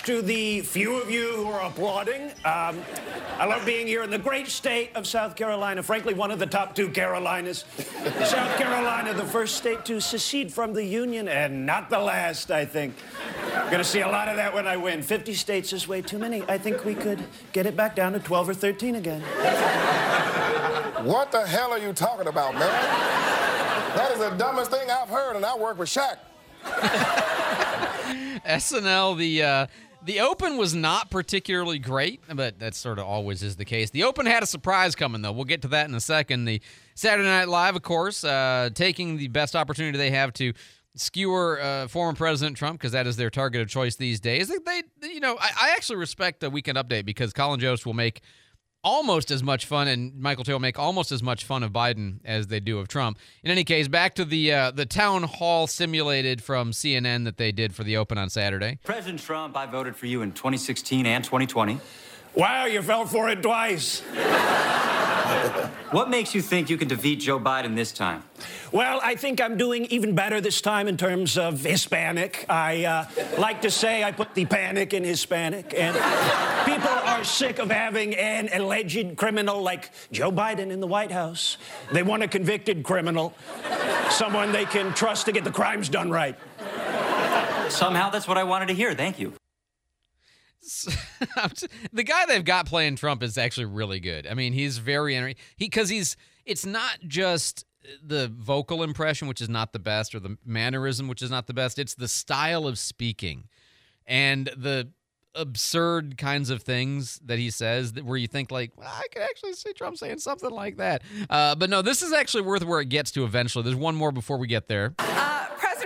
much to the few of you who are applauding. Um, I love being here in the great state of South Carolina, frankly, one of the top two Carolinas. South Carolina, the first state to secede from the Union, and not the last, I think. I'm Going to see a lot of that when I win. 50 states is way too many. I think we could get it back down to 12 or 13 again. What the hell are you talking about, man? That is the dumbest thing I've heard, and I work with Shaq. SNL, the uh, the Open was not particularly great, but that sort of always is the case. The Open had a surprise coming, though. We'll get to that in a second. The Saturday Night Live, of course, uh, taking the best opportunity they have to skewer uh, former President Trump because that is their target of choice these days. They, you know, I, I actually respect the Weekend Update because Colin Jost will make almost as much fun, and Michael Che will make almost as much fun of Biden as they do of Trump. In any case, back to the uh, the town hall simulated from CNN that they did for the Open on Saturday. President Trump, I voted for you in 2016 and 2020. Wow, you fell for it twice. What makes you think you can defeat Joe Biden this time? Well, I think I'm doing even better this time in terms of Hispanic. I uh, like to say I put the panic in Hispanic, and people are sick of having an alleged criminal like Joe Biden in the White House. They want a convicted criminal, someone they can trust to get the crimes done right. Somehow that's what I wanted to hear. Thank you. the guy they've got playing Trump is actually really good. I mean, he's very he because he's it's not just the vocal impression, which is not the best, or the mannerism, which is not the best. It's the style of speaking and the absurd kinds of things that he says that where you think like well, I could actually see Trump saying something like that. Uh, but no, this is actually worth where it gets to eventually. There's one more before we get there. Uh,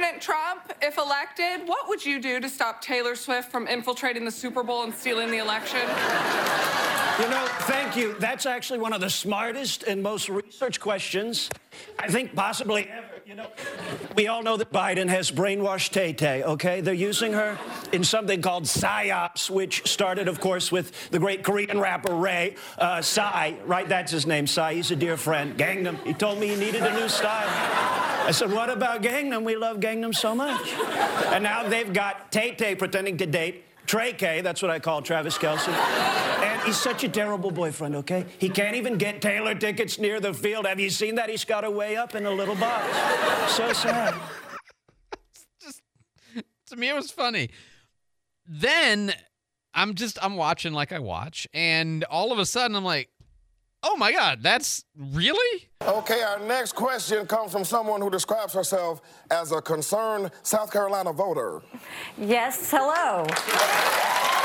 President Trump, if elected, what would you do to stop Taylor Swift from infiltrating the Super Bowl and stealing the election? You know, thank you. That's actually one of the smartest and most researched questions I think possibly ever. You know, we all know that Biden has brainwashed Tay Tay, okay? They're using her in something called PSYOPs, which started, of course, with the great Korean rapper Ray. Uh, Psy, right? That's his name, Psy. He's a dear friend. Gangnam. He told me he needed a new style. I said, what about Gangnam? We love Gangnam so much. And now they've got Tay Tay pretending to date Trey K, that's what I call Travis Kelce. And he's such a terrible boyfriend, okay? He can't even get Taylor tickets near the field. Have you seen that? He's got her way up in a little box. So sad. Just, to me, it was funny. Then I'm just, I'm watching like I watch, and all of a sudden I'm like, oh my God, that's really? Okay, our next question comes from someone who describes herself as a concerned South Carolina voter. Yes, hello.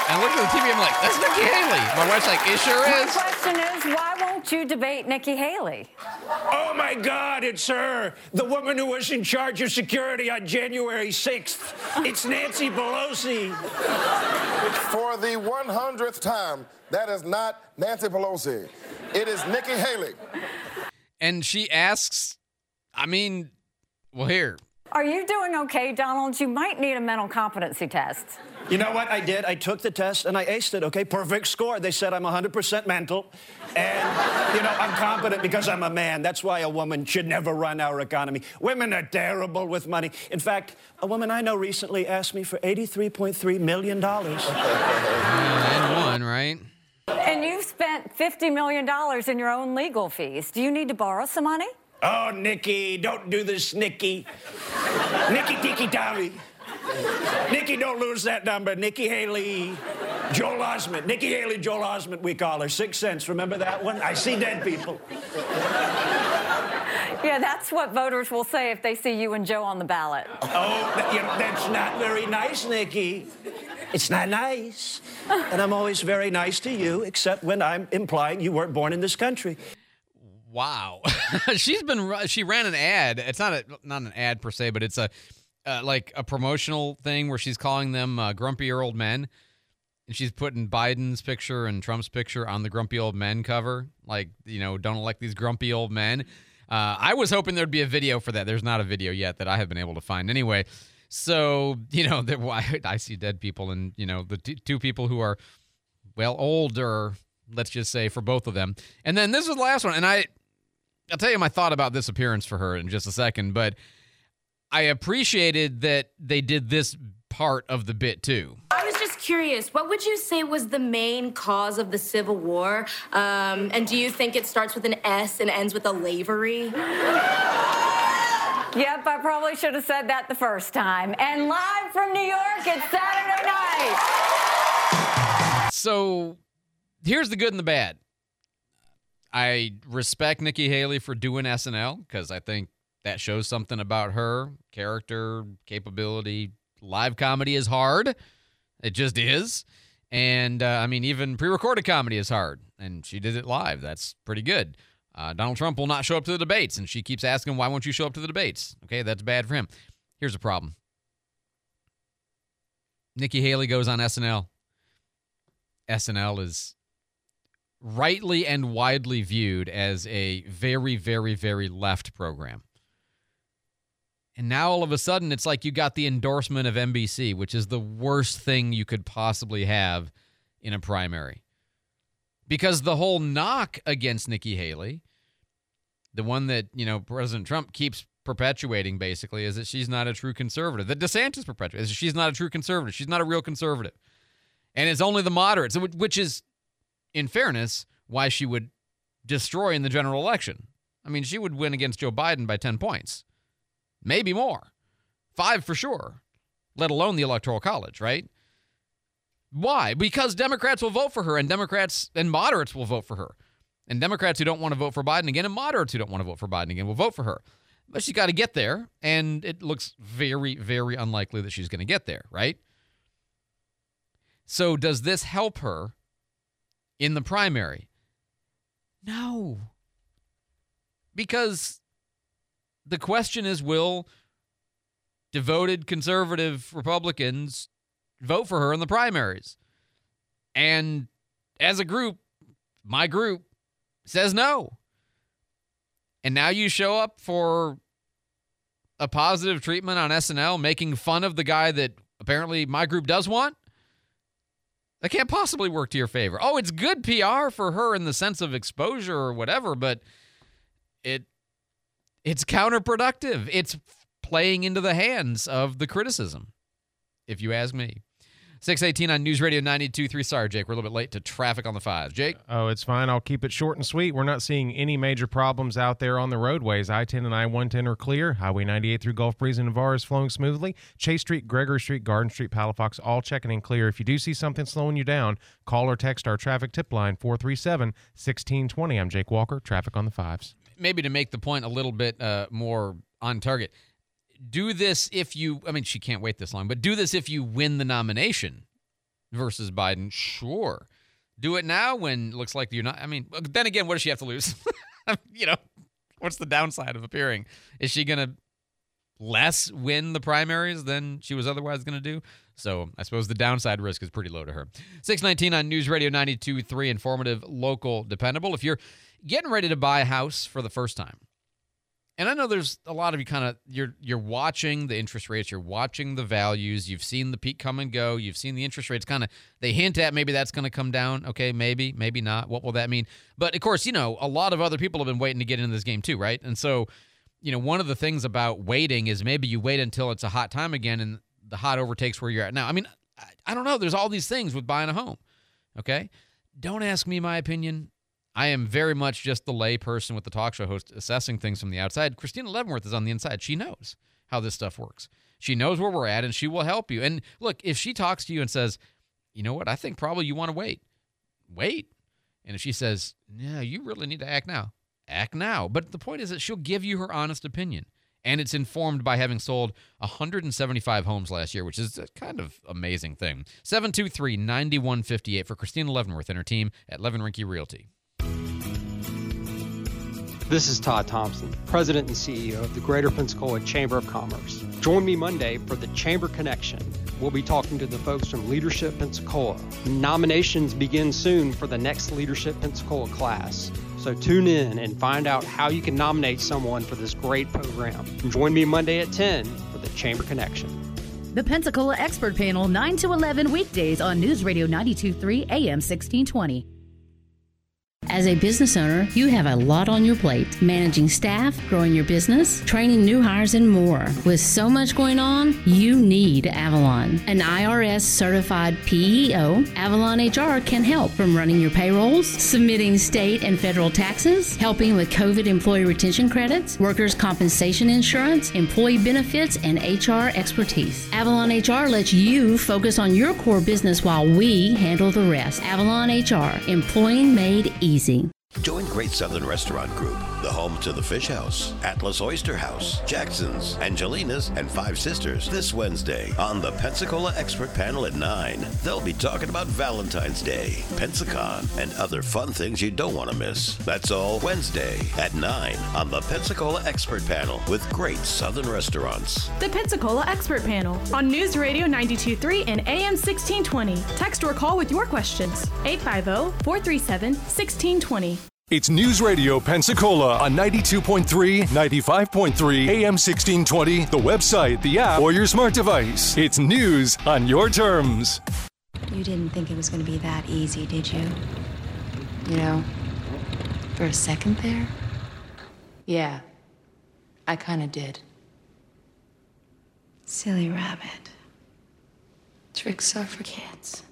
And look at the TV, I'm like, that's Nikki Haley. My wife's like, it sure My is. question is, why won't you debate Nikki Haley? Oh my God, it's her, the woman who was in charge of security on January 6th. It's Nancy Pelosi. For the 100th time, that is not Nancy Pelosi. It is Nikki Haley. And she asks, I mean, well, here. Are you doing okay, Donald? You might need a mental competency test. You know what I did? I took the test and I aced it, okay? Perfect score. They said I'm 100% mental. And, you know, I'm competent because I'm a man. That's why a woman should never run our economy. Women are terrible with money. In fact, a woman I know recently asked me for $83.3 million. And one, right? And you've spent $50 million in your own legal fees. Do you need to borrow some money? Oh, Nikki, don't do this, Nikki. Nikki Tiki Tavi. Nikki, don't lose that number. Nikki Haley, Joel Osment. Nikki Haley, Joel Osment, we call her. Six cents. Remember that one? I see dead people. Yeah, that's what voters will say if they see you and Joe on the ballot. Oh, that- you know, that's not very nice, Nikki. It's not nice. And I'm always very nice to you, except when I'm implying you weren't born in this country. Wow. She's been, she ran an ad. It's not a, not an ad per se, but it's a, uh, like a promotional thing where she's calling them uh, old men. And she's putting Biden's picture and Trump's picture on the grumpy old men cover. Like, you know, don't elect these grumpy old men. Uh, I was hoping there'd be a video for that. There's not a video yet that I have been able to find. Anyway, so, you know, that why I see dead people and, you know, the t- two people who are, well, older, let's just say, for both of them. And then this is the last one. And I, I'll tell you my thought about this appearance for her in just a second, but I appreciated that they did this part of the bit too. I was just curious, what would you say was the main cause of the Civil War? Um, and do you think it starts with an S and ends with a lavery? Yep, I probably should have said that the first time. And live from New York, it's Saturday night. So here's the good and the bad. I respect Nikki Haley for doing SNL because I think that shows something about her character, capability. Live comedy is hard. It just is. And uh, I mean, even pre recorded comedy is hard. And she did it live. That's pretty good. Uh, Donald Trump will not show up to the debates, and she keeps asking, why won't you show up to the debates? Okay, that's bad for him. Here's the problem Nikki Haley goes on SNL. SNL is rightly and widely viewed as a very, very, very left program. And now all of a sudden, it's like you got the endorsement of NBC, which is the worst thing you could possibly have in a primary. Because the whole knock against Nikki Haley, the one that, you know, President Trump keeps perpetuating basically, is that she's not a true conservative. That DeSantis perpetuates she's not a true conservative. She's not a real conservative. And it's only the moderates, which is, in fairness, why she would destroy in the general election. I mean, she would win against Joe Biden by 10 points maybe more. Five for sure, let alone the Electoral College, right? Why? Because Democrats will vote for her, and Democrats and moderates will vote for her. And Democrats who don't want to vote for Biden again, and moderates who don't want to vote for Biden again, will vote for her. But she's got to get there, and it looks very, very unlikely that she's going to get there, right? So, does this help her in the primary? No. Because the question is will devoted conservative Republicans vote for her in the primaries? And as a group, my group says no. And now you show up for a positive treatment on SNL, making fun of the guy that apparently my group does want? That can't possibly work to your favor. Oh, it's good PR for her in the sense of exposure or whatever, but it it's counterproductive. It's playing into the hands of the criticism, if you ask me. 618 on News Radio 92.3. Sorry, Jake, we're a little bit late to traffic on the five. Jake? Oh, it's fine. I'll keep it short and sweet. We're not seeing any major problems out there on the roadways. I 10 and I 110 are clear. Highway 98 through Gulf Breeze and Navarre is flowing smoothly. Chase Street, Gregory Street, Garden Street, Palafox, all checking in clear. If you do see something slowing you down, call or text our traffic tip line 437 1620. I'm Jake Walker, traffic on the fives maybe to make the point a little bit uh, more on target. Do this if you, I mean, she can't wait this long, but do this if you win the nomination versus Biden. Sure. Do it now when it looks like you're not. I mean, then again, what does she have to lose? you know, what's the downside of appearing? Is she going to less win the primaries than she was otherwise going to do? So I suppose the downside risk is pretty low to her. 619 on News Radio 92.3, informative, local, dependable. If you're getting ready to buy a house for the first time. And I know there's a lot of you kind of you're you're watching the interest rates, you're watching the values, you've seen the peak come and go, you've seen the interest rates kind of they hint at maybe that's going to come down. Okay, maybe, maybe not. What will that mean? But of course, you know, a lot of other people have been waiting to get into this game too, right? And so, you know, one of the things about waiting is maybe you wait until it's a hot time again and the hot overtakes where you're at now. I mean, I, I don't know. There's all these things with buying a home. Okay? Don't ask me my opinion. I am very much just the lay person with the talk show host assessing things from the outside. Christina Leavenworth is on the inside. She knows how this stuff works. She knows where we're at and she will help you. And look, if she talks to you and says, you know what, I think probably you want to wait, wait. And if she says, yeah, you really need to act now, act now. But the point is that she'll give you her honest opinion. And it's informed by having sold 175 homes last year, which is a kind of amazing thing. 723 9158 for Christina Leavenworth and her team at Levin Rinke Realty. This is Todd Thompson, President and CEO of the Greater Pensacola Chamber of Commerce. Join me Monday for the Chamber Connection. We'll be talking to the folks from Leadership Pensacola. Nominations begin soon for the next Leadership Pensacola class. So tune in and find out how you can nominate someone for this great program. Join me Monday at 10 for the Chamber Connection. The Pensacola Expert Panel, 9 to 11 weekdays on News Radio 923 AM 1620. As a business owner, you have a lot on your plate managing staff, growing your business, training new hires, and more. With so much going on, you need Avalon. An IRS certified PEO, Avalon HR can help from running your payrolls, submitting state and federal taxes, helping with COVID employee retention credits, workers' compensation insurance, employee benefits, and HR expertise. Avalon HR lets you focus on your core business while we handle the rest. Avalon HR, employing made easy easy. Join Great Southern Restaurant Group, the home to the Fish House, Atlas Oyster House, Jackson's, Angelina's, and Five Sisters this Wednesday on the Pensacola Expert Panel at 9. They'll be talking about Valentine's Day, Pensacon, and other fun things you don't want to miss. That's all Wednesday at 9 on the Pensacola Expert Panel with Great Southern Restaurants. The Pensacola Expert Panel on News Radio 923 and AM 1620. Text or call with your questions. 850 437 1620. It's News Radio Pensacola on 92.3, 95.3, AM 1620, the website, the app, or your smart device. It's news on your terms. You didn't think it was going to be that easy, did you? You know, for a second there? Yeah, I kind of did. Silly rabbit. Tricks are for kids.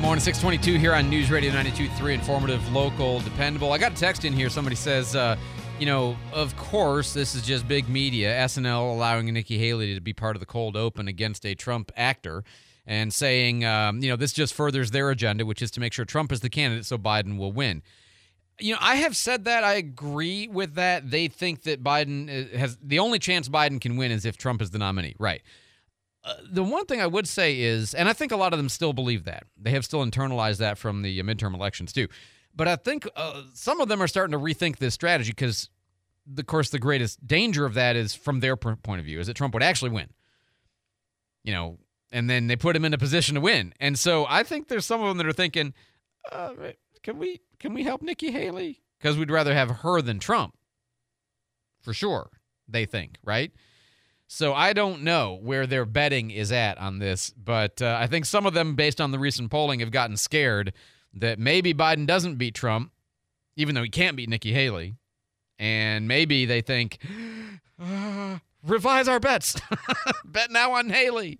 Morning, 622 here on News Radio 92.3, informative, local, dependable. I got a text in here. Somebody says, uh, you know, of course, this is just big media. SNL allowing Nikki Haley to be part of the cold open against a Trump actor and saying, um, you know, this just furthers their agenda, which is to make sure Trump is the candidate so Biden will win. You know, I have said that. I agree with that. They think that Biden uh, has the only chance Biden can win is if Trump is the nominee. Right. The one thing I would say is, and I think a lot of them still believe that. They have still internalized that from the midterm elections too. But I think uh, some of them are starting to rethink this strategy because, of course, the greatest danger of that is from their point of view is that Trump would actually win. You know, and then they put him in a position to win. And so I think there's some of them that are thinking, uh, can we can we help Nikki Haley? Because we'd rather have her than Trump. For sure, they think, right? So I don't know where their betting is at on this, but uh, I think some of them, based on the recent polling, have gotten scared that maybe Biden doesn't beat Trump, even though he can't beat Nikki Haley. And maybe they think, uh, revise our bets. Bet now on Haley,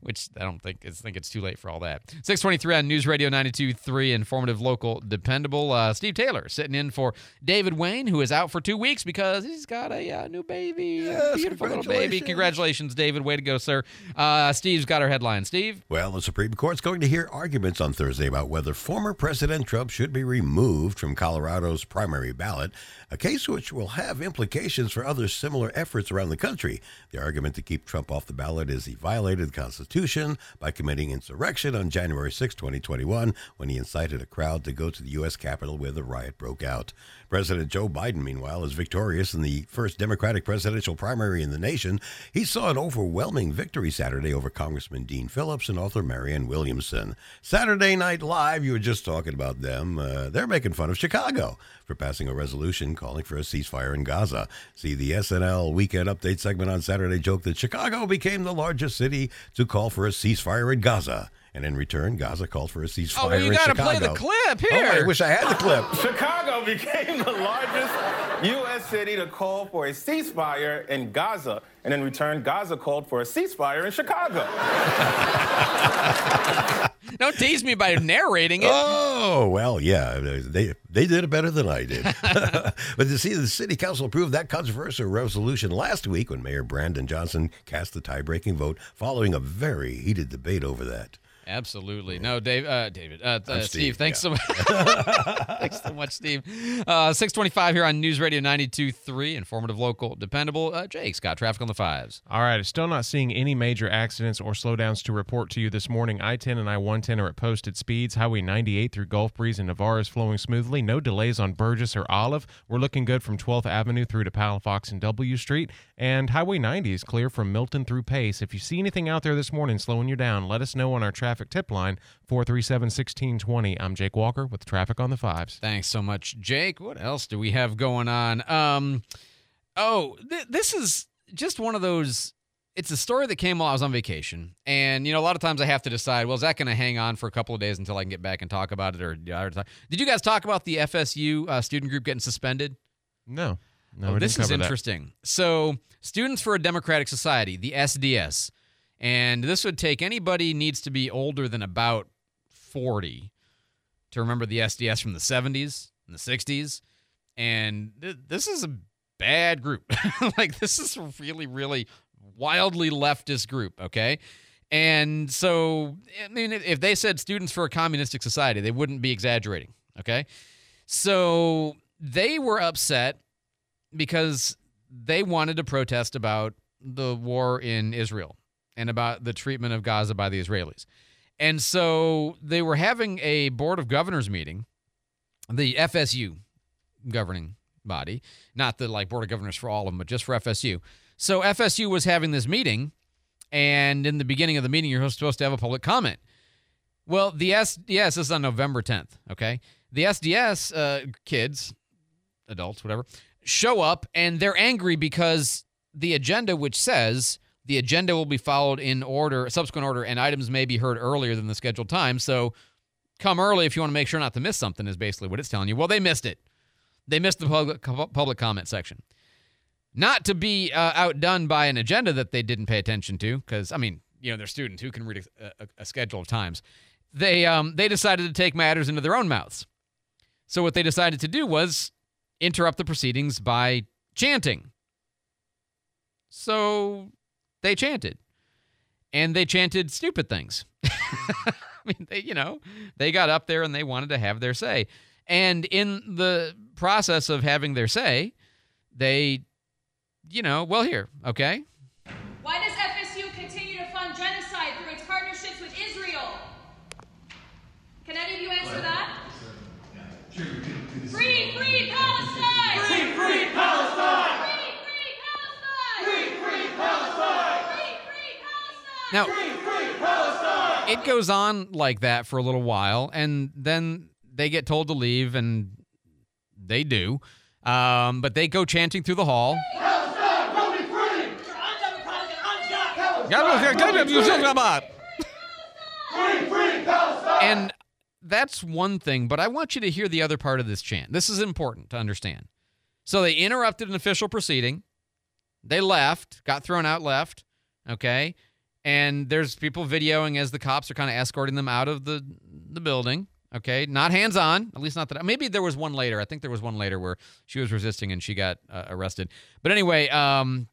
which I don't think is think it's too late for all that. 623 on News Radio 92.3, informative, local, dependable. Uh, Steve Taylor sitting in for David Wayne, who is out for two weeks because he's got a uh, new baby, Yes, a beautiful little baby. congratulations. Congratulations, David. Way to go, sir. Uh, Steve's got our headline. Steve? Well, the Supreme Court's going to hear arguments on Thursday about whether former President Trump should be removed from Colorado's primary ballot, a case which will have implications for other similar efforts around the country. The argument to keep Trump off the ballot is he violated the Constitution by committing insurrection on January 6, 2021, when he incited a crowd to go to the U.S. Capitol where the riot broke out. President Joe Biden, meanwhile, is victorious in the first Democratic presidential primary in the nation. He saw an overwhelming victory Saturday over Congressman Dean Phillips and author Marianne Williamson. Saturday Night Live, you were just talking about them. Uh, they're making fun of Chicago for passing a resolution calling for a ceasefire in Gaza. See, the SNL Weekend Update segment on Saturday joked that Chicago became the largest city to call for a ceasefire in Gaza. And in return, Gaza called for a ceasefire Oh, well, you in gotta Chicago. play the clip Oh, I wish I had the clip. Chicago became the largest U.S. city to call for a ceasefire in Gaza, and in return, Gaza called for a ceasefire in Chicago. Don't tease me by narrating it. Oh well, yeah, they they did it better than I did. but to see the city council approve that controversial resolution last week when Mayor Brandon Johnson cast the tie-breaking vote following a very heated debate over that. Absolutely. No, Dave, uh, David, uh, uh, Steve, Steve, thanks yeah. so much. thanks so much, Steve. Uh, 625 here on News Radio 92.3, informative, local, dependable. Uh, Jake, Scott, traffic on the fives. All right, still not seeing any major accidents or slowdowns to report to you this morning. I 10 and I 110 are at posted speeds. Highway 98 through Gulf Breeze and Navarre is flowing smoothly. No delays on Burgess or Olive. We're looking good from 12th Avenue through to Palafox and W Street. And Highway 90 is clear from Milton through Pace. If you see anything out there this morning slowing you down, let us know on our traffic tip line 437 1620. I'm Jake Walker with traffic on the fives. Thanks so much, Jake. What else do we have going on? Um, oh, th- this is just one of those. It's a story that came while I was on vacation, and you know, a lot of times I have to decide. Well, is that going to hang on for a couple of days until I can get back and talk about it, or did you guys talk about the FSU uh, student group getting suspended? No. No, Oh, this is cover that. interesting. So, Students for a Democratic Society, the SDS, and this would take anybody needs to be older than about 40 to remember the SDS from the 70s and the 60s. And th- this is a bad group. like, this is a really, really wildly leftist group, okay? And so, I mean, if they said Students for a Communistic Society, they wouldn't be exaggerating, okay? So, they were upset because they wanted to protest about the war in Israel and about the treatment of Gaza by the Israelis. And so they were having a board of governors meeting, the FSU governing body, not the like board of governors for all of them, but just for FSU. So FSU was having this meeting, and in the beginning of the meeting, you're supposed to have a public comment. Well, the SDS is on November 10th. Okay, the SDS uh, kids, adults, whatever, show up and they're angry because the agenda, which says the agenda will be followed in order, subsequent order, and items may be heard earlier than the scheduled time. So come early if you want to make sure not to miss something, is basically what it's telling you. Well, they missed it. They missed the public, public comment section. Not to be uh, outdone by an agenda that they didn't pay attention to, because, I mean, you know, they're students who can read a, a, a schedule of times. They, um, they decided to take matters into their own mouths. So what they decided to do was interrupt the proceedings by chanting. So they chanted. And they chanted stupid things. I mean, they, you know, they got up there and they wanted to have their say. And in the process of having their say, they, you know, well, here, okay? Why does FSU continue to fund genocide through its partnerships with Israel? Can any of you answer that? Free, free Palestine! Free, free Palestine! Free, free Palestine! Free, free Palestine! Free, free Palestine! Now, free, free Palestine! it goes on like that for a little while, and then they get told to leave, and they do. Um, but they go chanting through the hall. And that's one thing, but I want you to hear the other part of this chant. This is important to understand. So they interrupted an official proceeding. They left, got thrown out, left. Okay. And there's people videoing as the cops are kind of escorting them out of the, the building. Okay. Not hands on, at least not that. Maybe there was one later. I think there was one later where she was resisting and she got uh, arrested. But anyway, um,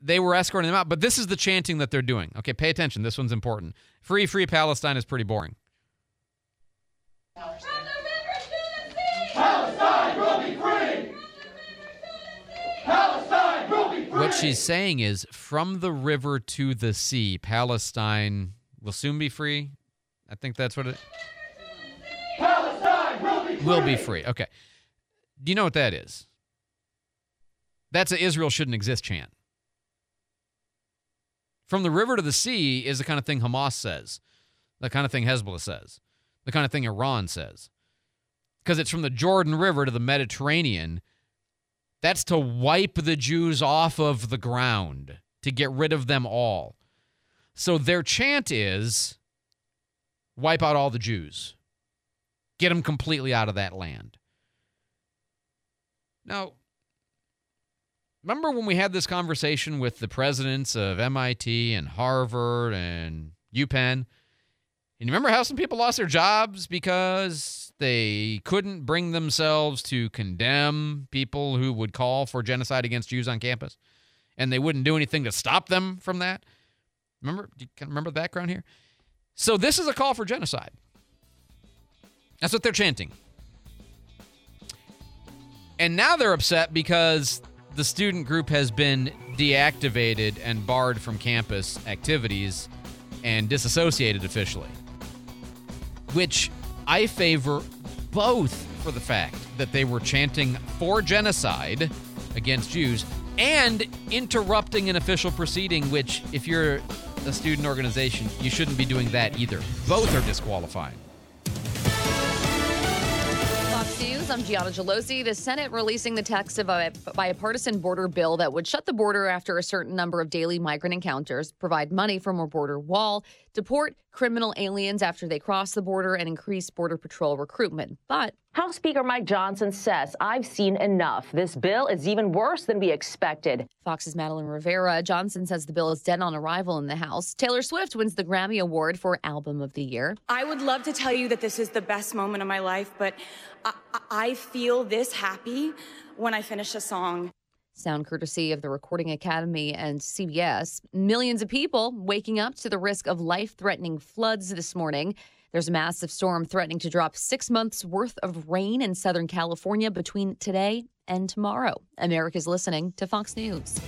they were escorting them out. But this is the chanting that they're doing. Okay. Pay attention. This one's important. Free, free Palestine is pretty boring. Palestine will be free! Palestine! What she's saying is from the river to the sea, Palestine will soon be free. I think that's what it Palestine will be free! will be free. Okay. Do you know what that is? That's a Israel shouldn't exist chant. From the river to the sea is the kind of thing Hamas says, the kind of thing Hezbollah says, the kind of thing Iran says. Because it's from the Jordan River to the Mediterranean. That's to wipe the Jews off of the ground, to get rid of them all. So their chant is wipe out all the Jews, get them completely out of that land. Now, remember when we had this conversation with the presidents of MIT and Harvard and UPenn? And you remember how some people lost their jobs because they couldn't bring themselves to condemn people who would call for genocide against Jews on campus? And they wouldn't do anything to stop them from that? Remember? Do you remember the background here? So this is a call for genocide. That's what they're chanting. And now they're upset because the student group has been deactivated and barred from campus activities and disassociated officially. Which I favor both for the fact that they were chanting for genocide against Jews and interrupting an official proceeding, which, if you're a student organization, you shouldn't be doing that either. Both are disqualifying. Fox News, I'm Gianna Gelosi. The Senate releasing the text of a bipartisan border bill that would shut the border after a certain number of daily migrant encounters, provide money for more border wall, deport criminal aliens after they cross the border, and increase Border Patrol recruitment. But House Speaker Mike Johnson says, I've seen enough. This bill is even worse than we expected. Fox's Madeline Rivera. Johnson says the bill is dead on arrival in the House. Taylor Swift wins the Grammy Award for Album of the Year. I would love to tell you that this is the best moment of my life, but I, I feel this happy when I finish a song. Sound courtesy of the Recording Academy and CBS. Millions of people waking up to the risk of life threatening floods this morning. There's a massive storm threatening to drop six months worth of rain in Southern California between today and tomorrow. America's listening to Fox News.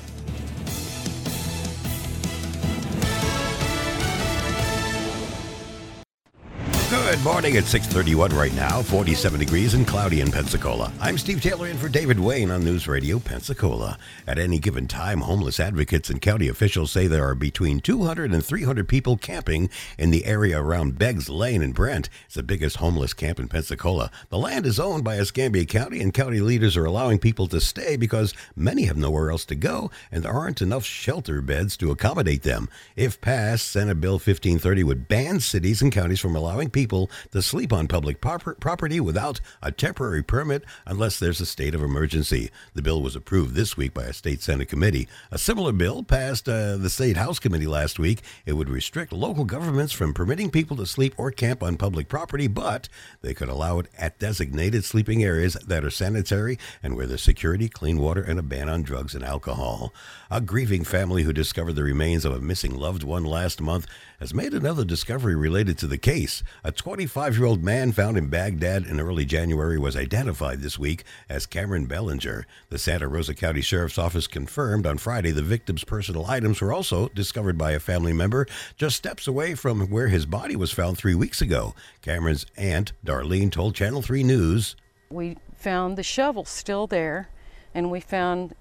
Good morning. It's 631 right now, 47 degrees and cloudy in Pensacola. I'm Steve Taylor in for David Wayne on News Radio Pensacola. At any given time, homeless advocates and county officials say there are between 200 and 300 people camping in the area around Beggs Lane and Brent. It's the biggest homeless camp in Pensacola. The land is owned by Escambia County, and county leaders are allowing people to stay because many have nowhere else to go and there aren't enough shelter beds to accommodate them. If passed, Senate Bill 1530 would ban cities and counties from allowing people to sleep on public proper- property without a temporary permit unless there's a state of emergency. The bill was approved this week by a state Senate committee. A similar bill passed uh, the state House committee last week. It would restrict local governments from permitting people to sleep or camp on public property, but they could allow it at designated sleeping areas that are sanitary and where there's security, clean water, and a ban on drugs and alcohol. A grieving family who discovered the remains of a missing loved one last month has made another discovery related to the case. A 25 year old man found in Bagdad in early January was identified this week as Cameron Bellinger. The Santa Rosa County Sheriff's Office confirmed on Friday the victim's personal items were also discovered by a family member just steps away from where his body was found three weeks ago. Cameron's aunt, Darlene, told Channel 3 News. We found the shovel still there, and we found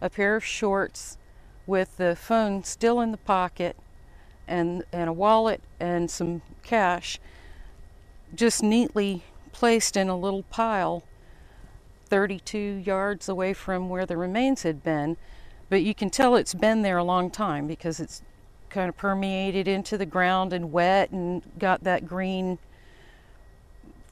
a pair of shorts with the phone still in the pocket and, and a wallet and some cash just neatly placed in a little pile 32 yards away from where the remains had been. But you can tell it's been there a long time because it's kind of permeated into the ground and wet and got that green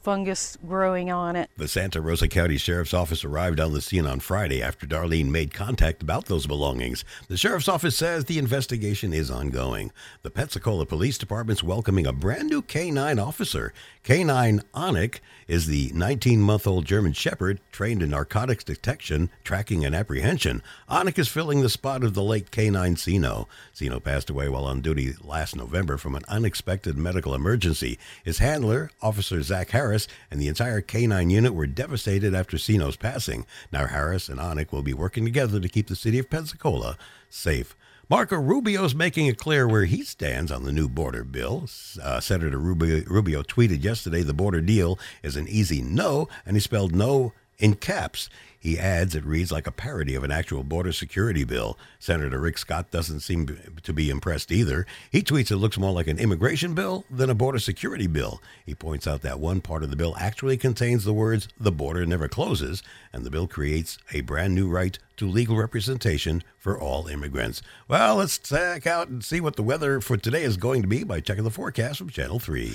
fungus growing on it. The Santa Rosa County Sheriff's Office arrived on the scene on Friday after Darlene made contact about those belongings. The Sheriff's Office says the investigation is ongoing. The Pensacola Police Department's welcoming a brand new K9 officer. K9 Onik is the 19 month old German Shepherd trained in narcotics detection, tracking, and apprehension. Onik is filling the spot of the late K9 Sino. Sino passed away while on duty last November from an unexpected medical emergency. His handler, Officer Zach Harris, and the entire K9 unit were devastated after Sino's passing. Now Harris and Onik will be working together to keep the city of Pensacola safe. Marco Rubio is making it clear where he stands on the new border bill. Uh, Senator Rubio, Rubio tweeted yesterday the border deal is an easy no, and he spelled no in caps. He adds it reads like a parody of an actual border security bill. Senator Rick Scott doesn't seem to be impressed either. He tweets it looks more like an immigration bill than a border security bill. He points out that one part of the bill actually contains the words, the border never closes, and the bill creates a brand new right to legal representation for all immigrants. Well, let's check out and see what the weather for today is going to be by checking the forecast from Channel 3.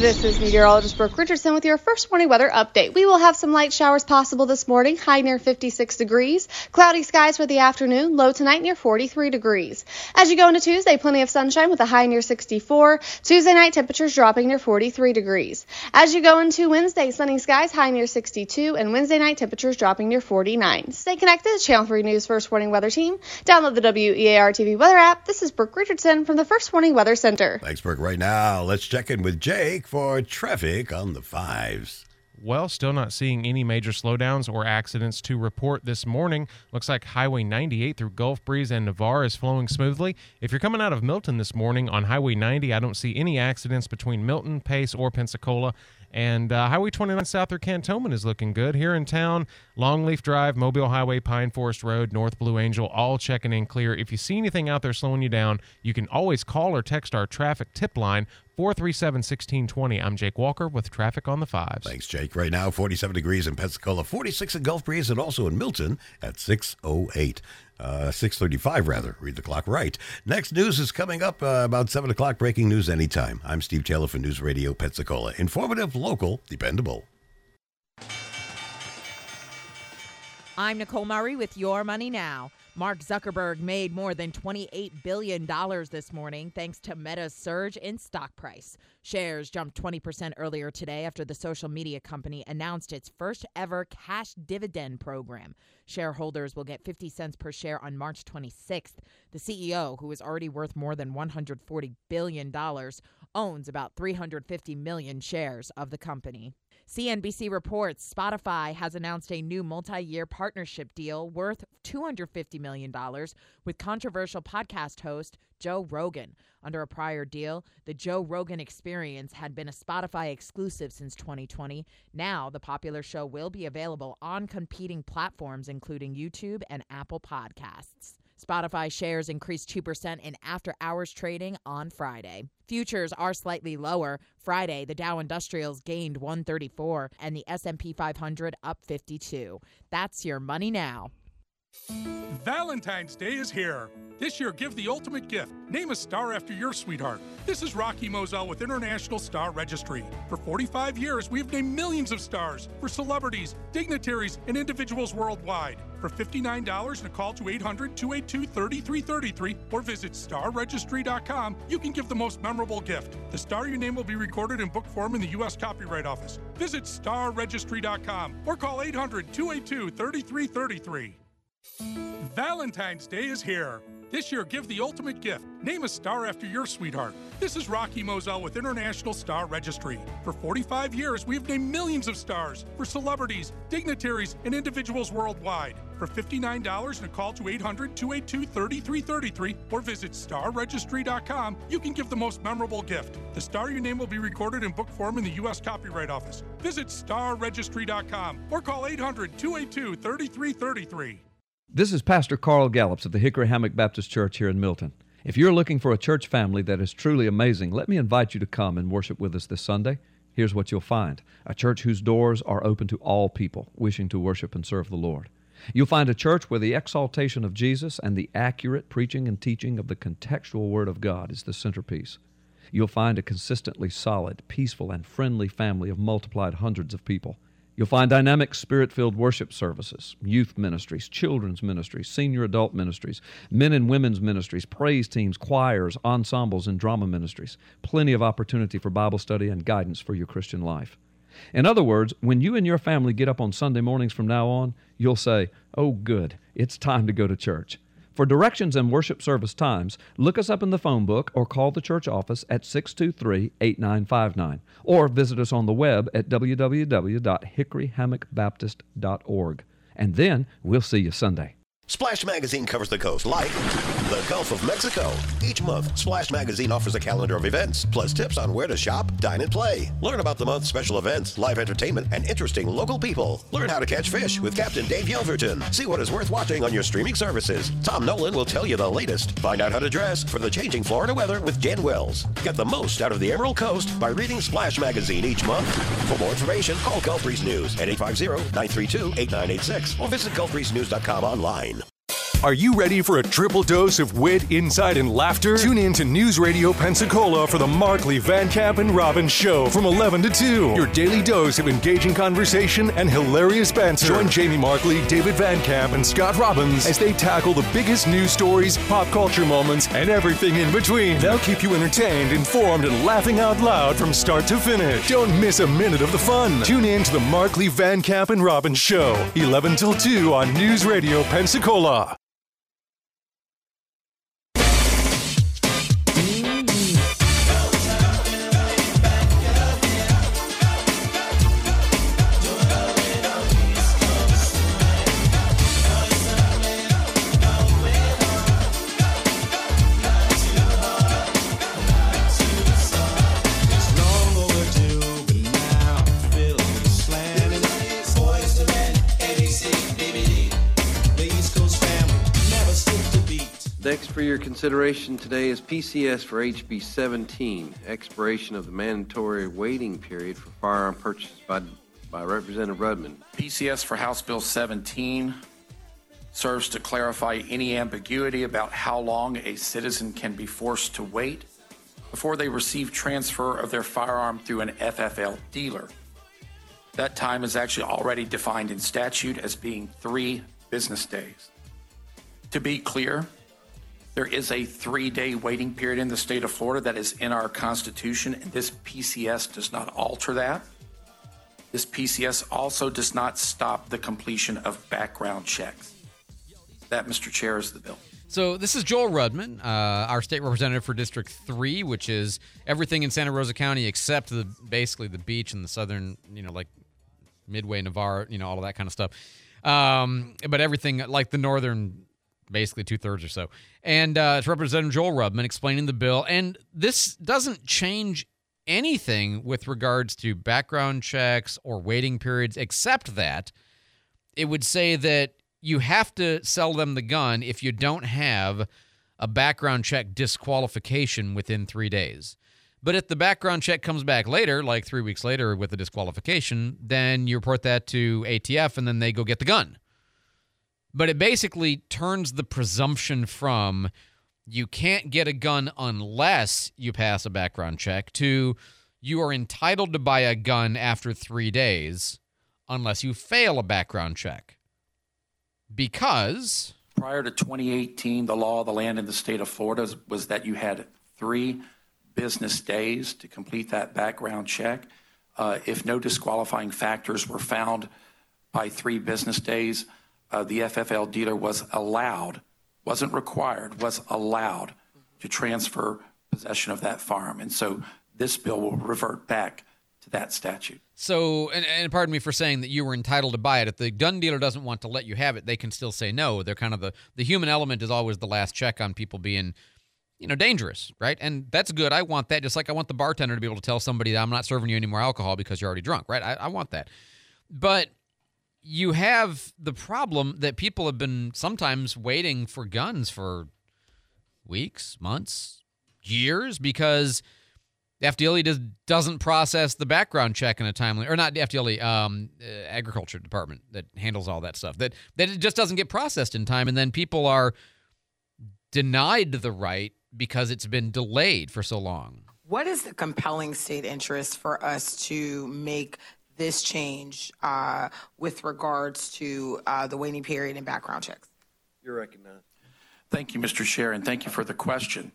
This is meteorologist Brooke Richardson with your first morning weather update. We will have some light showers possible this morning, high near 56 degrees. Cloudy skies for the afternoon, low tonight near 43 degrees. As you go into Tuesday, plenty of sunshine with a high near 64. Tuesday night temperatures dropping near 43 degrees. As you go into Wednesday, sunny skies, high near 62, and Wednesday night temperatures dropping near 49. Stay connected to Channel 3 News First Warning Weather Team. Download the WEAR TV weather app. This is Brooke Richardson from the First Warning Weather Center. Thanks, Brooke. Right now, let's check in with Jake for traffic on the fives. Well, still not seeing any major slowdowns or accidents to report this morning. Looks like Highway 98 through Gulf Breeze and Navarre is flowing smoothly. If you're coming out of Milton this morning on Highway 90, I don't see any accidents between Milton, Pace, or Pensacola. And uh, Highway 29 south through Cantonment is looking good. Here in town, Longleaf Drive, Mobile Highway, Pine Forest Road, North Blue Angel, all checking in clear. If you see anything out there slowing you down, you can always call or text our traffic tip line, 437 1620. I'm Jake Walker with traffic on the fives. Thanks, Jake. Right now, 47 degrees in Pensacola, 46 in Gulf Breeze, and also in Milton at 608. Uh, 635 rather. Read the clock right. Next news is coming up uh, about 7 o'clock. Breaking news anytime. I'm steve taylor for news radio pensacola. Informative local dependable. I'm Nicole Murray with Your Money Now. Mark Zuckerberg made more than $28 billion this morning thanks to Meta's surge in stock price. Shares jumped 20% earlier today after the social media company announced its first ever cash dividend program. Shareholders will get 50 cents per share on March 26th. The CEO, who is already worth more than $140 billion, owns about 350 million shares of the company. CNBC reports Spotify has announced a new multi year partnership deal worth $250 million with controversial podcast host Joe Rogan. Under a prior deal, the Joe Rogan experience had been a Spotify exclusive since 2020. Now, the popular show will be available on competing platforms, including YouTube and Apple Podcasts. Spotify shares increased 2% in after hours trading on Friday. Futures are slightly lower. Friday, the Dow Industrials gained 134 and the S&P 500 up 52. That's your money now. Valentine's Day is here. This year, give the ultimate gift. Name a star after your sweetheart. This is Rocky Moselle with International Star Registry. For 45 years, we've named millions of stars for celebrities, dignitaries, and individuals worldwide. For $59 and a call to 800 282 3333 or visit starregistry.com, you can give the most memorable gift. The star you name will be recorded in book form in the U.S. Copyright Office. Visit starregistry.com or call 800 282 3333. Valentine's Day is here. This year, give the ultimate gift. Name a star after your sweetheart. This is Rocky Moselle with International Star Registry. For 45 years, we've named millions of stars for celebrities, dignitaries, and individuals worldwide. For $59 and a call to 800 282 3333 or visit starregistry.com, you can give the most memorable gift. The star you name will be recorded in book form in the U.S. Copyright Office. Visit starregistry.com or call 800 282 3333. This is Pastor Carl Gallups of the Hickory Hammock Baptist Church here in Milton. If you're looking for a church family that is truly amazing, let me invite you to come and worship with us this Sunday. Here's what you'll find a church whose doors are open to all people wishing to worship and serve the Lord. You'll find a church where the exaltation of Jesus and the accurate preaching and teaching of the contextual Word of God is the centerpiece. You'll find a consistently solid, peaceful, and friendly family of multiplied hundreds of people. You'll find dynamic spirit filled worship services, youth ministries, children's ministries, senior adult ministries, men and women's ministries, praise teams, choirs, ensembles, and drama ministries. Plenty of opportunity for Bible study and guidance for your Christian life. In other words, when you and your family get up on Sunday mornings from now on, you'll say, Oh, good, it's time to go to church. For directions and worship service times, look us up in the phone book or call the church office at 623 8959 or visit us on the web at www.hickoryhammockbaptist.org. And then we'll see you Sunday. Splash Magazine covers the coast like the Gulf of Mexico. Each month, Splash Magazine offers a calendar of events, plus tips on where to shop, dine, and play. Learn about the month's special events, live entertainment, and interesting local people. Learn how to catch fish with Captain Dave Yelverton. See what is worth watching on your streaming services. Tom Nolan will tell you the latest. Find out how to dress for the changing Florida weather with Jen Wells. Get the most out of the Emerald Coast by reading Splash Magazine each month. For more information, call Gulf Breeze News at 850-932-8986 or visit gulfbreezenews.com online. Are you ready for a triple dose of wit, insight, and laughter? Tune in to News Radio Pensacola for the Markley, Van Camp, and Robbins Show from 11 to 2. Your daily dose of engaging conversation and hilarious banter. Join Jamie Markley, David Van Camp, and Scott Robbins as they tackle the biggest news stories, pop culture moments, and everything in between. They'll keep you entertained, informed, and laughing out loud from start to finish. Don't miss a minute of the fun. Tune in to the Markley, Van Camp, and Robbins Show, 11 till 2 on News Radio Pensacola. Consideration today is PCS for HB 17, expiration of the mandatory waiting period for firearm purchases by, by Representative Rudman. PCS for House Bill 17 serves to clarify any ambiguity about how long a citizen can be forced to wait before they receive transfer of their firearm through an FFL dealer. That time is actually already defined in statute as being three business days. To be clear, there is a three day waiting period in the state of Florida that is in our Constitution, and this PCS does not alter that. This PCS also does not stop the completion of background checks. That, Mr. Chair, is the bill. So this is Joel Rudman, uh, our state representative for District Three, which is everything in Santa Rosa County except the basically the beach and the southern, you know, like Midway, Navarre, you know, all of that kind of stuff. Um, but everything like the northern, basically two thirds or so. And uh, it's Representative Joel Rudman explaining the bill, and this doesn't change anything with regards to background checks or waiting periods, except that it would say that you have to sell them the gun if you don't have a background check disqualification within three days. But if the background check comes back later, like three weeks later with a disqualification, then you report that to ATF and then they go get the gun. But it basically turns the presumption from you can't get a gun unless you pass a background check to you are entitled to buy a gun after three days unless you fail a background check. Because Prior to 2018, the law of the land in the state of Florida was- that you had three business days to complete that background check. Uh, if no disqualifying factors were found by three business days, Uh, the FFL dealer was allowed, wasn't required, was allowed to transfer possession of that farm. And so this bill will revert back to that statute. So, and, and pardon me for saying that you were entitled to buy it. If the gun dealer doesn't want to let you have it, they can still say no. They're kind of the the human element is always the last check on people being, you know, dangerous, right? And that's good. I want that. Just like I want the bartender to be able to tell somebody that I'm not serving you any more alcohol because you're already drunk, right? I, I want that. But you have the problem that people have been sometimes waiting for guns for weeks, months, years because FDLE does, doesn't process the background check in a timely, or not FDLE, um, uh, agriculture department that handles all that stuff. That that it just doesn't get processed in time, and then people are denied the right because it's been delayed for so long. What is the compelling state interest for us to make this change uh, with regards to uh, the waiting period and background checks? You're recognized. Thank you, Mr. Chair, and thank you for the question.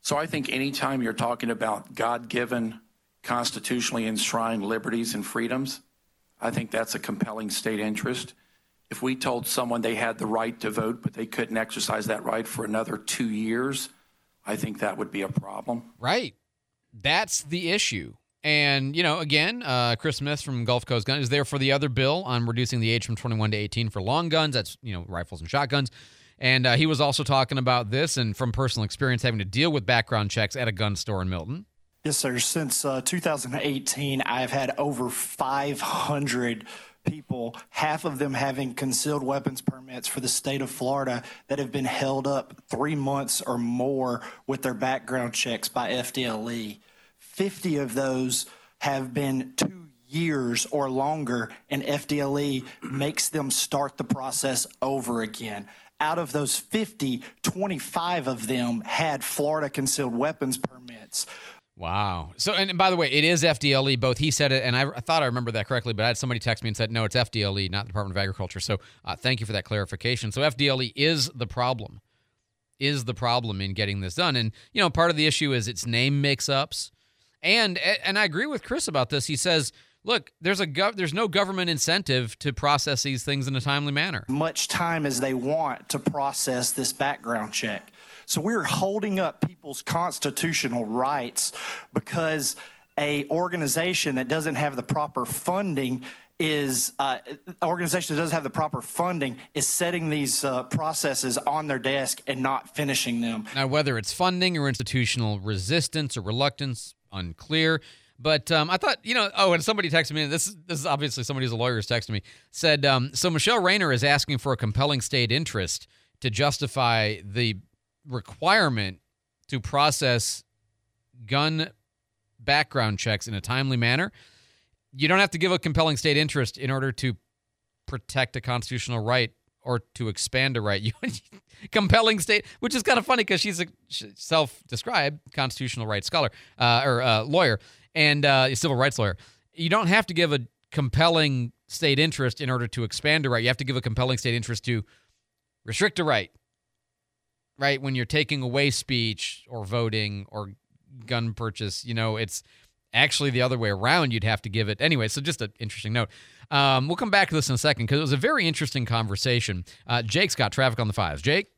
So I think anytime you're talking about God given, constitutionally enshrined liberties and freedoms, I think that's a compelling state interest. If we told someone they had the right to vote, but they couldn't exercise that right for another two years, I think that would be a problem. Right. That's the issue. And, you know, again, uh, Chris Smith from Gulf Coast Gun is there for the other bill on reducing the age from 21 to 18 for long guns. That's, you know, rifles and shotguns. And uh, he was also talking about this and from personal experience having to deal with background checks at a gun store in Milton. Yes, sir. Since uh, 2018, I've had over 500 people, half of them having concealed weapons permits for the state of Florida, that have been held up three months or more with their background checks by FDLE. 50 of those have been two years or longer, and FDLE makes them start the process over again. out of those 50, 25 of them had Florida concealed weapons permits. Wow. So, and by the way, it is FDLE. Both he said it, and I, I thought I remember that correctly, but I had somebody text me and said, no, it's FDLE, not the Department of Agriculture. So, uh, thank you for that clarification. So, FDLE is the problem, is the problem in getting this done. And, you know, part of the issue is its name mix ups. And, and I agree with Chris about this. He says, look, there's a gov- there's no government incentive to process these things in a timely manner. Much time as they want to process this background check. So we're holding up people's constitutional rights because a organization that doesn't have the proper funding is uh, organization that doesn't have the proper funding is setting these uh, processes on their desk and not finishing them. Now, whether it's funding or institutional resistance or reluctance, unclear. But um, I thought, you know, oh, and somebody texted me. This is this is obviously somebody who's a lawyer is texting me. Said um, so. Michele Rayner is asking for a compelling state interest to justify the requirement to process gun background checks in a timely manner. You don't have to give a compelling state interest in order to protect a constitutional right or to expand a right. You compelling state, which is kind of funny because she's a self-described constitutional rights scholar uh, or uh, lawyer and uh, a civil rights lawyer. You don't have to give a compelling state interest in order to expand a right. You have to give a compelling state interest to restrict a right. Right when you're taking away speech or voting or gun purchase, you know it's actually the other way around. You'd have to give it anyway. So just an interesting note. Um, we'll come back to this in a second because it was a very interesting conversation. Uh, Jake's got traffic on the fives. Jake.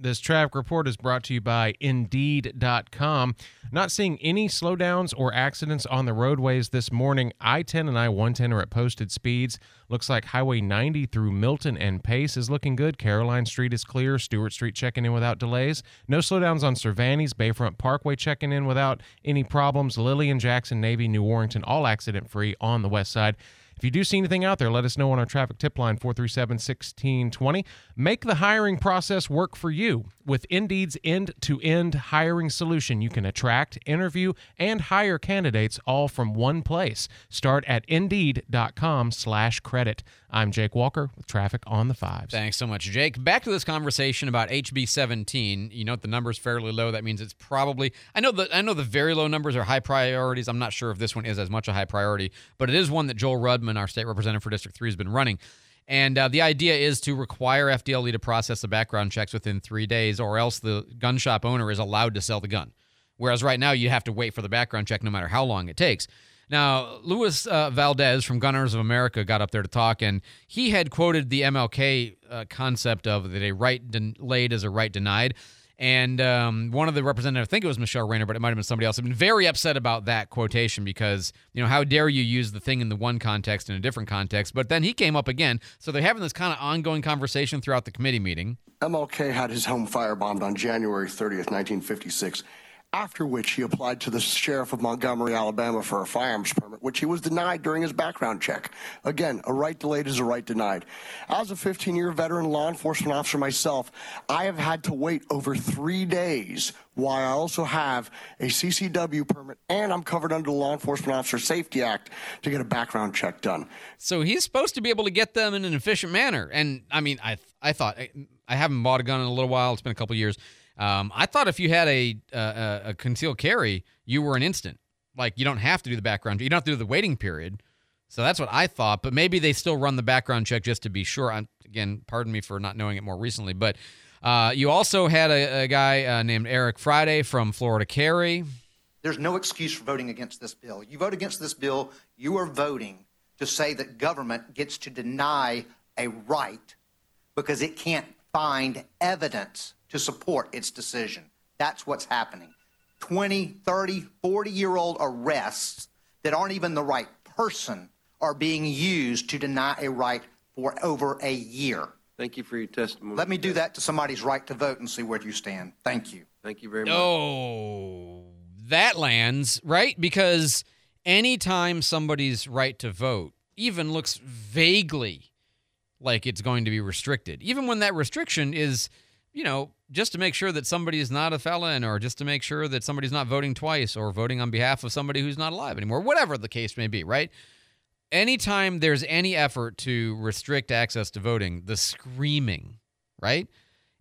This traffic report is brought to you by Indeed.com. Not seeing any slowdowns or accidents on the roadways this morning. I 10 and I 110 are at posted speeds. Looks like Highway 90 through Milton and Pace is looking good. Caroline Street is clear. Stewart Street checking in without delays. No slowdowns on Cervantes. Bayfront Parkway checking in without any problems. Lillian, Jackson, Navy, New Warrington, all accident free on the west side. If you do see anything out there, let us know on our traffic tip line 437 1620. Make the hiring process work for you. With Indeed's end to end hiring solution, you can attract, interview, and hire candidates all from one place. Start at indeed.com slash credit. I'm Jake Walker with traffic on the fives. Thanks so much, Jake. Back to this conversation about HB 17. You note the number's fairly low. That means it's probably I know the I know the very low numbers are high priorities. I'm not sure if this one is as much a high priority, but it is one that Joel Rudman, our state representative for District 3, has been running. And uh, the idea is to require FDLE to process the background checks within three days, or else the gun shop owner is allowed to sell the gun. Whereas right now, you have to wait for the background check no matter how long it takes. Now, Luis uh, Valdez from Gun Owners of America got up there to talk, and he had quoted the MLK uh, concept of that a right delayed is a right denied. And um, one of the representatives, I think it was Michele Rayner, but it might have been somebody else, have been very upset about that quotation because, you know, how dare you use the thing in the one context in a different context? But then he came up again. So they're having this kind of ongoing conversation throughout the committee meeting. MLK had his home firebombed on January 30th, 1956, after which he applied to the sheriff of Montgomery, Alabama for a firearms permit, which he was denied during his background check. Again, a right delayed is a right denied. As a 15 year veteran law enforcement officer myself, I have had to wait over three days while I also have a CCW permit and I'm covered under the Law Enforcement Officer Safety Act to get a background check done. So he's supposed to be able to get them in an efficient manner. And I mean, I I thought I haven't bought a gun in a little while. It's been a couple years. Um, I thought if you had a, a a concealed carry, you were an instant. Like you don't have to do the background. You don't have to do the waiting period. So that's what I thought. But maybe they still run the background check just to be sure. I'm, again, pardon me for not knowing it more recently. But uh, you also had a, a guy uh, named Eric Friday from Florida Carry. There's no excuse for voting against this bill. You vote against this bill, you are voting to say that government gets to deny a right because it can't find evidence to support its decision. That's what's happening. 20, 30, 40 year old arrests that aren't even the right person are being used to deny a right for over a year. Thank you for your testimony. Let me do that to somebody's right to vote and see where you stand. Thank you. Thank you very much. Oh, that lands, right? Because anytime somebody's right to vote even looks vaguely like it's going to be restricted, even when that restriction is, you know, just to make sure that somebody is not a felon or just to make sure that somebody's not voting twice or voting on behalf of somebody who's not alive anymore, whatever the case may be, right? Anytime there's any effort to restrict access to voting, the screaming right?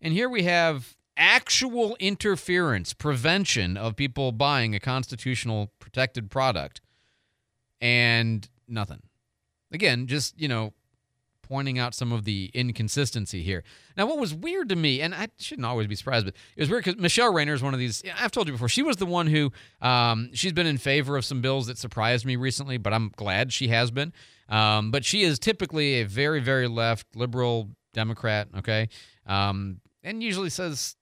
And here we have actual interference, prevention of people buying a constitutional protected product and nothing. Again, just, you know, pointing out some of the inconsistency here. Now, what was weird to me, and I shouldn't always be surprised, but it was weird because Michele Rayner is one of these. I've told you before, she was the one who um, she's been in favor of some bills that surprised me recently, but I'm glad she has been. Um, but she is typically a very, very left liberal Democrat, okay, um, and usually says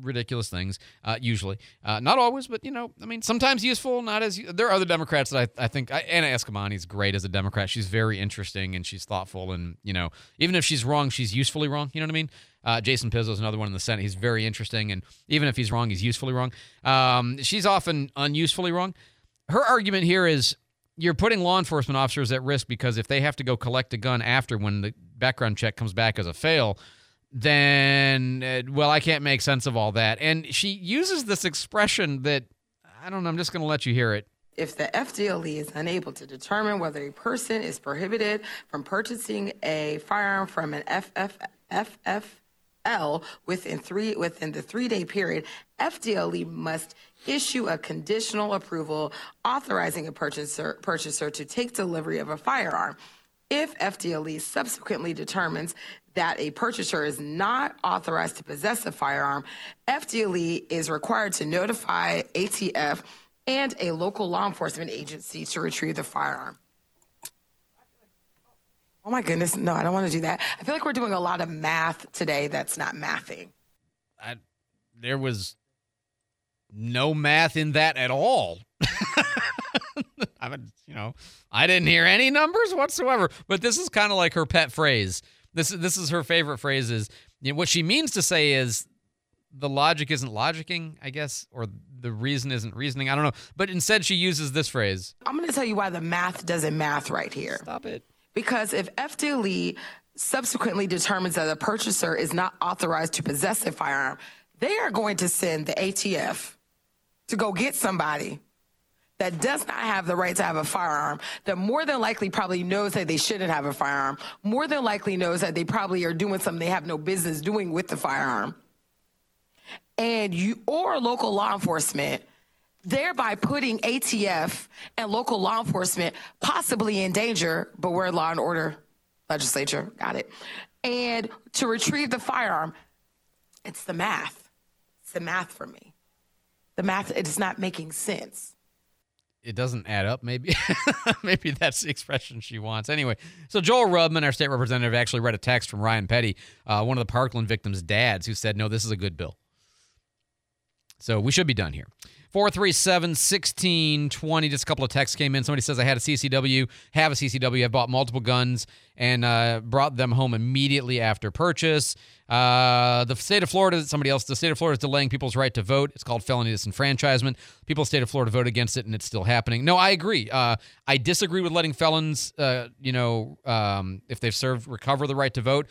ridiculous things. Uh, usually, uh, not always, but you know, I mean, sometimes useful. Not as there are other Democrats that I, I think I, Anna Eskamani is great as a Democrat. She's very interesting and she's thoughtful, and you know, even if she's wrong, she's usefully wrong. You know what I mean? Uh, Jason Pizzo is another one in the Senate. He's very interesting, and even if he's wrong, he's usefully wrong. Um, she's often unusefully wrong. Her argument here is you're putting law enforcement officers at risk because if they have to go collect a gun after when the background check comes back as a fail, then uh, well, I can't make sense of all that. And she uses this expression that I don't know. I'm just going to let you hear it. If the FDLE is unable to determine whether a person is prohibited from purchasing a firearm from an FF, FFL within three within the three-day period, FDLE must issue a conditional approval authorizing a purchaser purchaser to take delivery of a firearm. If FDLE subsequently determines that a purchaser is not authorized to possess a firearm, FDLE is required to notify ATF and a local law enforcement agency to retrieve the firearm. Oh my goodness, no, I don't want to do that. I feel like we're doing a lot of math today that's not mathing. I, there was no math in that at all. I mean, you know, I didn't hear any numbers whatsoever. But this is kind of like her pet phrase. This is this is her favorite phrase. Is you know, what she means to say is the logic isn't logicking, I guess, or the reason isn't reasoning. I don't know. But instead, she uses this phrase. I'm going to tell you why the math doesn't math right here. Stop it. Because if FDLE subsequently determines that a purchaser is not authorized to possess a firearm, they are going to send the ATF to go get somebody that does not have the right to have a firearm, that more than likely probably knows that they shouldn't have a firearm, more than likely knows that they probably are doing something they have no business doing with the firearm, and you or local law enforcement, thereby putting ATF and local law enforcement possibly in danger, but we're law and order legislature, got it. And to retrieve the firearm, it's the math. It's the math for me. The math, it is not making sense it doesn't add up. Maybe, maybe that's the expression she wants. Anyway, so Joel Rudman, our state representative, actually read a text from Ryan Petty, uh, one of the Parkland victims' dads, who said, "No, this is a good bill." So we should be done here. 437 1620. Just a couple of texts came in. Somebody says, I had a CCW, have a CCW. I've bought multiple guns and uh, brought them home immediately after purchase. Uh, the state of Florida, somebody else, the state of Florida is delaying people's right to vote. It's called felony disenfranchisement. People in the state of Florida vote against it, and it's still happening. No, I agree. Uh, I disagree with letting felons, uh, you know, um, if they've served, recover the right to vote.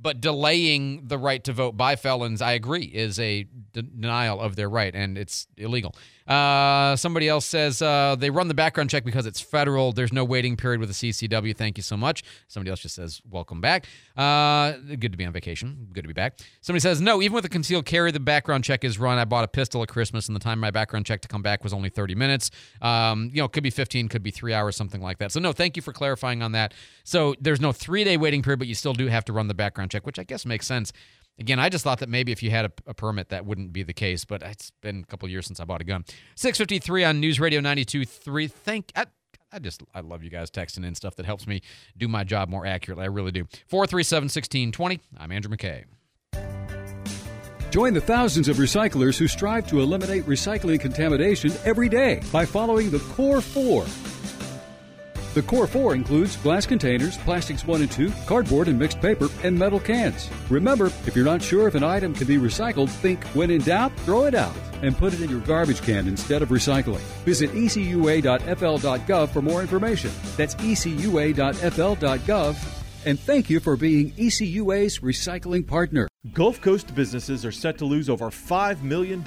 But delaying the right to vote by felons, I agree, is a denial of their right, and it's illegal. Uh, somebody else says uh, they run the background check because it's federal. There's no waiting period with the CCW. Thank you so much. Somebody else just says, welcome back. Uh, good to be on vacation. Good to be back. Somebody says, no, even with a concealed carry, the background check is run. I bought a pistol at Christmas, and the time my background check to come back was only 30 minutes. Um, you know, could be 15, could be three hours, something like that. So, no, thank you for clarifying on that. So, there's no three day waiting period, but you still do have to run the background check, which I guess makes sense. Again, I just thought that maybe if you had a, a permit, that wouldn't be the case. But it's been a couple years since I bought a gun. Six fifty three on News Radio ninety two three. Thank. I, I just I love you guys texting in stuff that helps me do my job more accurately. I really do. 437 1620. I'm Andrew McKay. Join the thousands of recyclers who strive to eliminate recycling contamination every day by following the Core 4 the Core 4 includes glass containers, plastics 1 and 2, cardboard and mixed paper, and metal cans. Remember, if you're not sure if an item can be recycled, think when in doubt, throw it out and put it in your garbage can instead of recycling. Visit ecua.fl.gov for more information. That's ecua.fl.gov. And thank you for being ECUA's recycling partner. Gulf Coast businesses are set to lose over $5 million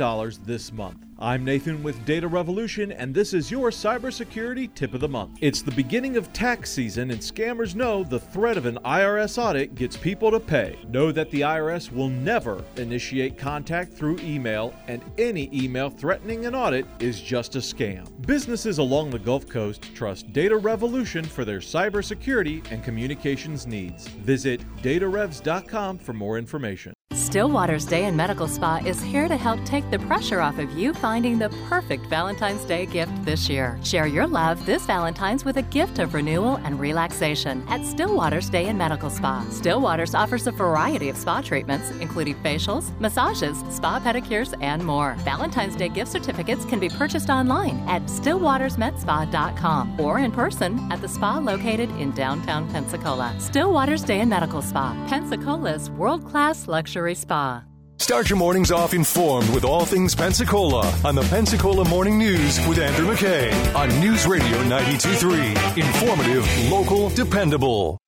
this month. I'm Nathan with Data Revolution, and this is your cybersecurity tip of the month. It's the beginning of tax season, and scammers know the threat of an IRS audit gets people to pay. Know that the IRS will never initiate contact through email, and any email threatening an audit is just a scam. Businesses along the Gulf Coast trust Data Revolution for their cybersecurity and communications needs. Visit datarevs.com for more information. Stillwater's Day and Medical Spa is here to help take the pressure off of you finding the perfect Valentine's Day gift this year. Share your love this Valentine's with a gift of renewal and relaxation at Stillwater's Day and Medical Spa. Stillwater's offers a variety of spa treatments, including facials, massages, spa pedicures, and more. Valentine's Day gift certificates can be purchased online at stillwatersmedspa.com or in person at the spa located in downtown Pensacola. Stillwater's Day and Medical Spa, Pensacola's world class luxury spa. Start your mornings off informed with all things Pensacola on the Pensacola Morning News with Andrew McKay on News Radio 92.3. Informative, local, dependable.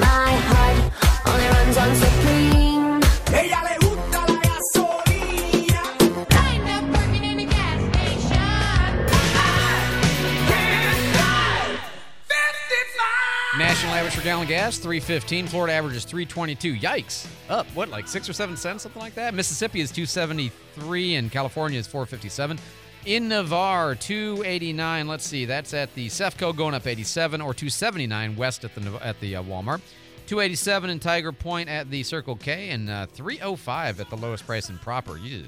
My heart only runs on gallon gas, 315. Florida average is 322. Yikes. Up, what, like six or seven cents, something like that? Mississippi is 273 and California is 457. In Navarre, 289. Let's see, that's at the Cefco going up 87 or 279 west at the at the uh, Walmart. 287 in Tiger Point at the Circle K and uh, 305 at the lowest price in Proper. You-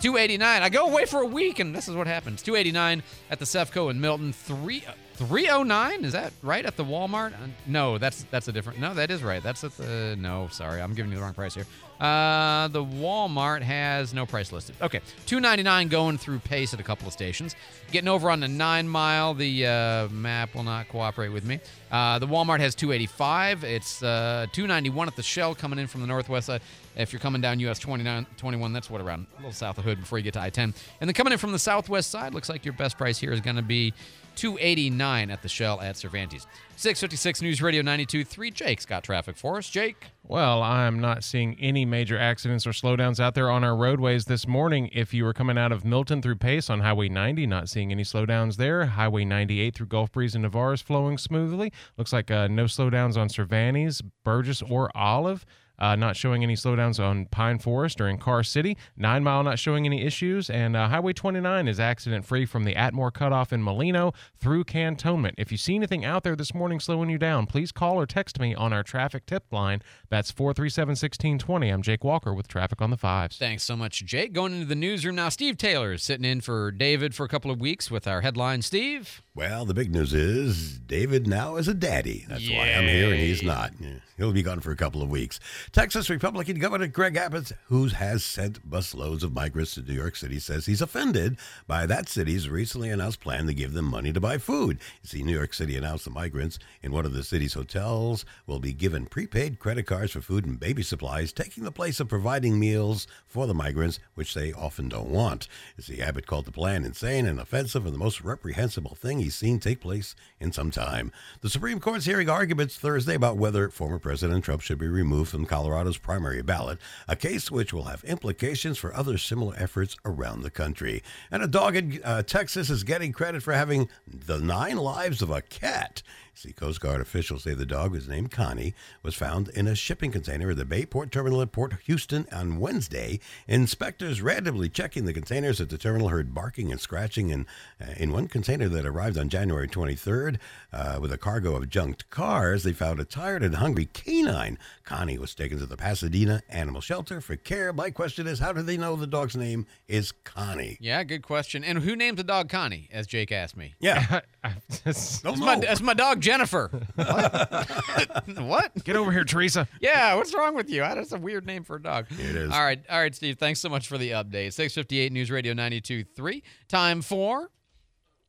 289. I go away for a week and this is what happens. 289 at the Cefco in Milton. 3 309 is that right at the Walmart? Uh, No, that's that's a different. No, that is right. That's at the No, sorry. I'm giving you the wrong price here. Uh the Walmart has no price listed. Okay. 299 going through Pace at a couple of stations. Getting over on the 9 mile, the uh, map will not cooperate with me. Uh, the Walmart has 285. It's uh, 291 at the Shell coming in from the northwest side. If you're coming down US 29, 21, that's what around a little south of Hood before you get to I 10. And then coming in from the southwest side, looks like your best price here is going to be 289 at the Shell at Cervantes. 656 News Radio 92.3. Jake's got traffic for us. Jake. Well, I'm not seeing any major accidents or slowdowns out there on our roadways this morning. If you were coming out of Milton through Pace on Highway 90, not seeing any slowdowns there. Highway 98 through Gulf Breeze and Navarre is flowing smoothly. Looks like uh, no slowdowns on Cervantes, Burgess, or Olive. Uh, not showing any slowdowns on Pine Forest or in Car City. Nine Mile not showing any issues. And uh, Highway 29 is accident free from the Atmore cutoff in Molino through Cantonment. If you see anything out there this morning slowing you down, please call or text me on our traffic tip line. That's 437 1620. I'm Jake Walker with Traffic on the Fives. Thanks so much, Jake. Going into the newsroom now, Steve Taylor is sitting in for David for a couple of weeks with our headline. Steve? Well, the big news is David now is a daddy. That's why I'm here and he's not. He'll be gone for a couple of weeks. Texas Republican Governor Greg Abbott, who has sent busloads of migrants to New York City, says he's offended by that city's recently announced plan to give them money to buy food. You see, New York City announced the migrants in one of the city's hotels will be given prepaid credit cards for food and baby supplies, taking the place of providing meals for the migrants, which they often don't want. You see, Abbott called the plan insane and offensive and the most reprehensible thing he's seen take place in some time. The Supreme Court's hearing arguments Thursday about whether former President Trump should be removed from Colorado's primary ballot, a case which will have implications for other similar efforts around the country. And a dog in uh, Texas is getting credit for having the nine lives of a cat. See, Coast Guard officials say the dog was named Connie was found in a shipping container at the Bayport Terminal at Port Houston on Wednesday. Inspectors randomly checking the containers at the terminal heard barking and scratching in, uh, in one container that arrived on January 23rd uh, with a cargo of junked cars. They found a tired and hungry canine. Connie was taken to the Pasadena Animal Shelter for care. My question is, how do they know the dog's name is Connie? Yeah, good question. And who named the dog Connie, as Jake asked me? Yeah. that's, my, that's my dog Jennifer. What? what? Get over here, Teresa. Yeah, what's wrong with you? That's a weird name for a dog. It is. All right, all right, Steve. Thanks so much for the update. 658 News Radio 92.3. Time for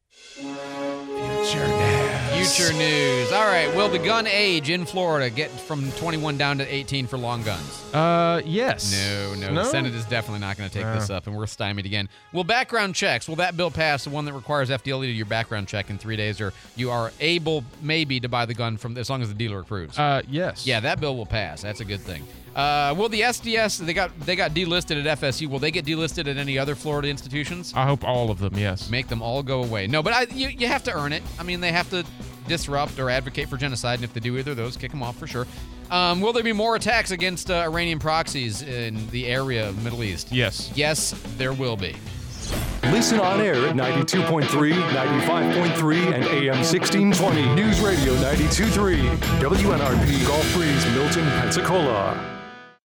Future Dad. Future news. All right. Will the gun age in Florida get from 21 down to 18 for long guns? Uh, yes. No, no. The Senate is definitely not going to take No. this up, and we're stymied again. Will background checks? Will that bill pass? The one that requires FDLE to do your background check in three days, or you are able maybe to buy the gun from as long as the dealer approves. Uh, yes. Yeah, that bill will pass. That's a good thing. Uh, will the SDS they got they got delisted at FSU? Will they get delisted at any other Florida institutions? I hope all of them. Yes. Make them all go away. No, but I, you you have to earn it. I mean, they have to disrupt or advocate for genocide, and if they do either of those, kick them off for sure. Um, will there be more attacks against uh, Iranian proxies in the area of Middle East? Yes. Yes, there will be. Listen on air at 92.3, 95.3, and AM 1620. News Radio 92.3. WNRP Gulf Breeze, Milton, Pensacola.